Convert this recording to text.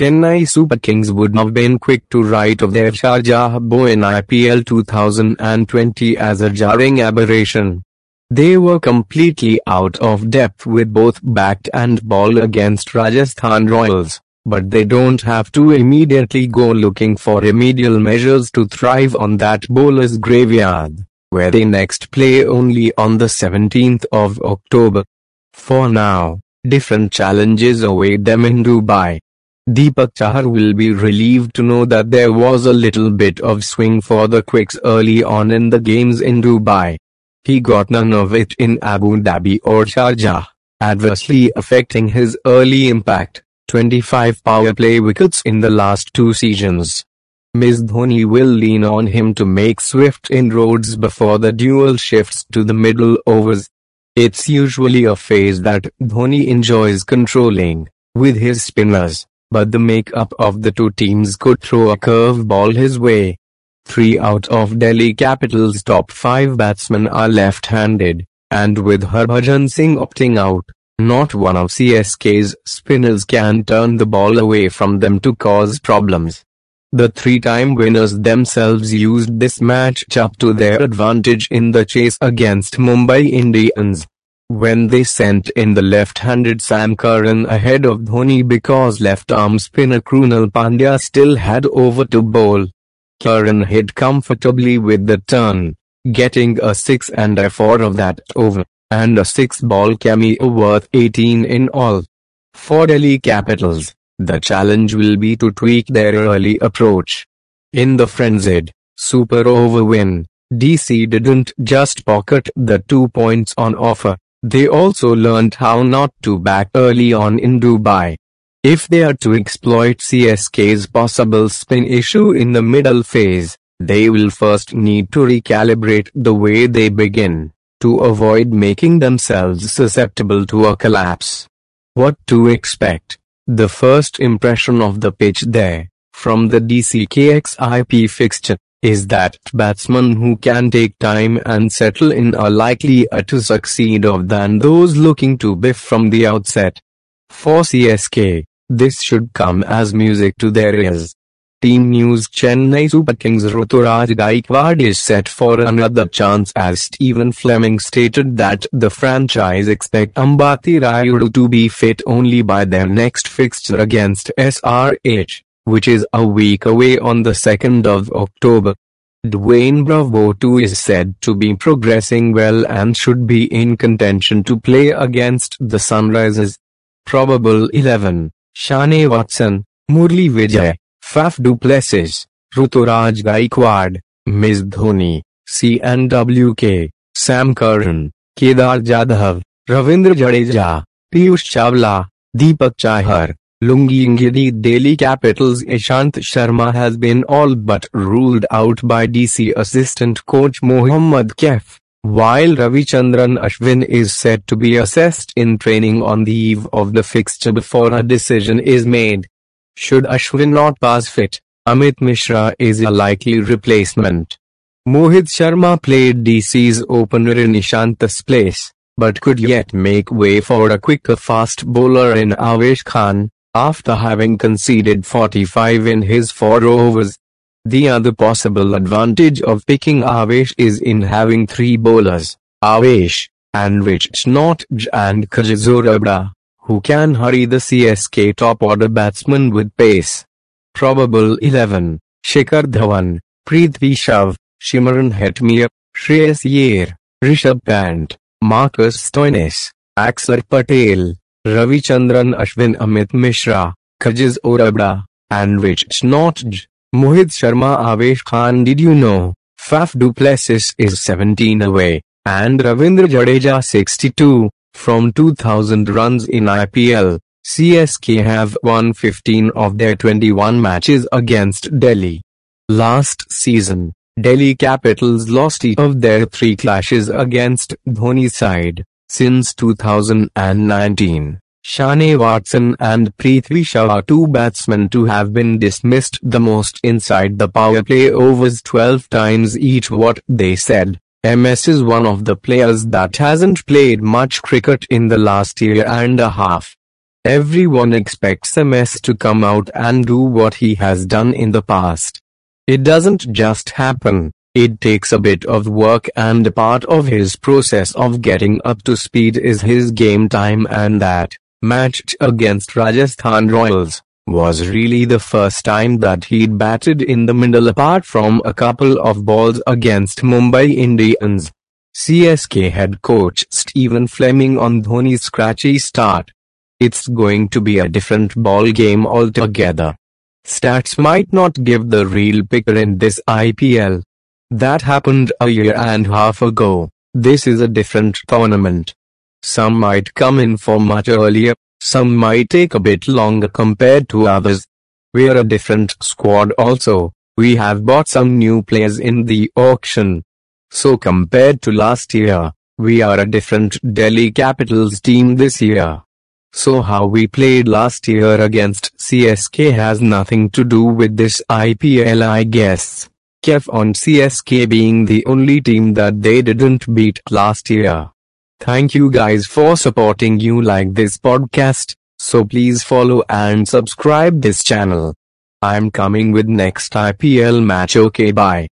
Chennai Super Kings would have been quick to write of their Sharjah bow in IPL 2020 as a jarring aberration. They were completely out of depth with both bat and ball against Rajasthan Royals, but they don't have to immediately go looking for remedial measures to thrive on that bowler's graveyard, where they next play only on the 17th of October. For now, different challenges await them in Dubai. Deepak Chahar will be relieved to know that there was a little bit of swing for the Quicks early on in the games in Dubai. He got none of it in Abu Dhabi or Sharjah, adversely affecting his early impact, 25 power play wickets in the last two seasons. Ms. Dhoni will lean on him to make swift inroads before the duel shifts to the middle overs. It's usually a phase that Dhoni enjoys controlling, with his spinners, but the makeup of the two teams could throw a curveball his way. Three out of Delhi Capital's top five batsmen are left-handed, and with Harbhajan Singh opting out, not one of CSK's spinners can turn the ball away from them to cause problems. The three-time winners themselves used this match-up to their advantage in the chase against Mumbai Indians. When they sent in the left-handed Sam Curran ahead of Dhoni because left-arm spinner Krunal Pandya still had over to bowl. Curran hit comfortably with the turn, getting a 6 and a 4 of that over, and a 6-ball cameo worth 18 in all. For Delhi Capitals, the challenge will be to tweak their early approach. In the frenzied, super over win, DC didn't just pocket the two points on offer, they also learned how not to back early on in Dubai. If they are to exploit CSK's possible spin issue in the middle phase, they will first need to recalibrate the way they begin, to avoid making themselves susceptible to a collapse. What to expect? The first impression of the pitch there, from the DCKXIP fixture, is that batsmen who can take time and settle in are likelier uh, to succeed of than those looking to biff from the outset. For CSK, this should come as music to their ears. Team News Chennai Super Kings Ruturaj Gaikwad is set for another chance as Stephen Fleming stated that the franchise expect Ambati Rayudu to be fit only by their next fixture against SRH, which is a week away on the 2nd of October. Dwayne Bravo too is said to be progressing well and should be in contention to play against the Sunrisers. Probable 11. Shane Watson, Murali Vijay, Faf du Plessis, Ruturaj Gaikwad, Ms. Dhoni, CNWK, Sam Curran, Kedar Jadhav, Ravindra Jadeja, Piyush Chawla, Deepak Chahar, Lungi Ngidi Delhi Capitals Ishant Sharma has been all but ruled out by DC assistant coach Mohammad Kaif, While Ravichandran Ashwin is said to be assessed in training on the eve of the fixture before a decision is made. Should Ashwin not pass fit, Amit Mishra is a likely replacement. Mohit Sharma played DC's opener in Ishanta's place, but could yet make way for a quicker fast bowler in Avesh Khan, after having conceded 45 in his four overs. The other possible advantage of picking Avesh is in having three bowlers, Avesh, Anrich Nortje and Kagiso Rabada, who can hurry the CSK top-order batsman with pace. Probable 11, Shikhar Dhawan, Prithvi Shaw, Shimron Hetmyer, Shreyas Iyer, Rishabh Pant, Marcus Stoinis, Axar Patel, Ravichandran Ashwin Amit Mishra, Kagiso Rabada, Anrich Nortje. Mohit Sharma Avesh Khan Did you know, Faf du Plessis is 17 away, and Ravindra Jadeja 62, from 2000 runs in IPL, CSK have won 15 of their 21 matches against Delhi. Last season, Delhi Capitals lost each of their three clashes against Dhoni's side, since 2019. Shane Watson and Prithvi Shaw are two batsmen to have been dismissed the most inside the power play overs 12 times each what they said. MS is one of the players that hasn't played much cricket in the last year and a half. Everyone expects MS to come out and do what he has done in the past. It doesn't just happen. It takes a bit of work and a part of his process of getting up to speed is his game time and that match against Rajasthan Royals was really the first time that he'd batted in the middle apart from a couple of balls against Mumbai Indians. CSK head coach Stephen Fleming on Dhoni's scratchy start. It's going to be a different ball game altogether. Stats might not give the real picture in this IPL. That happened a year and a half ago. This is a different tournament. Some might come in for much earlier, some might take a bit longer compared to others. We're a different squad also. We have bought some new players in the auction. So compared to last year, we are a different Delhi Capitals team this year. So how we played last year against CSK has nothing to do with this IPL I guess. Kaif on CSK being the only team that they didn't beat last year. Thank you guys for supporting you like this podcast, so please follow and subscribe this channel. I'm coming with next IPL match okay bye.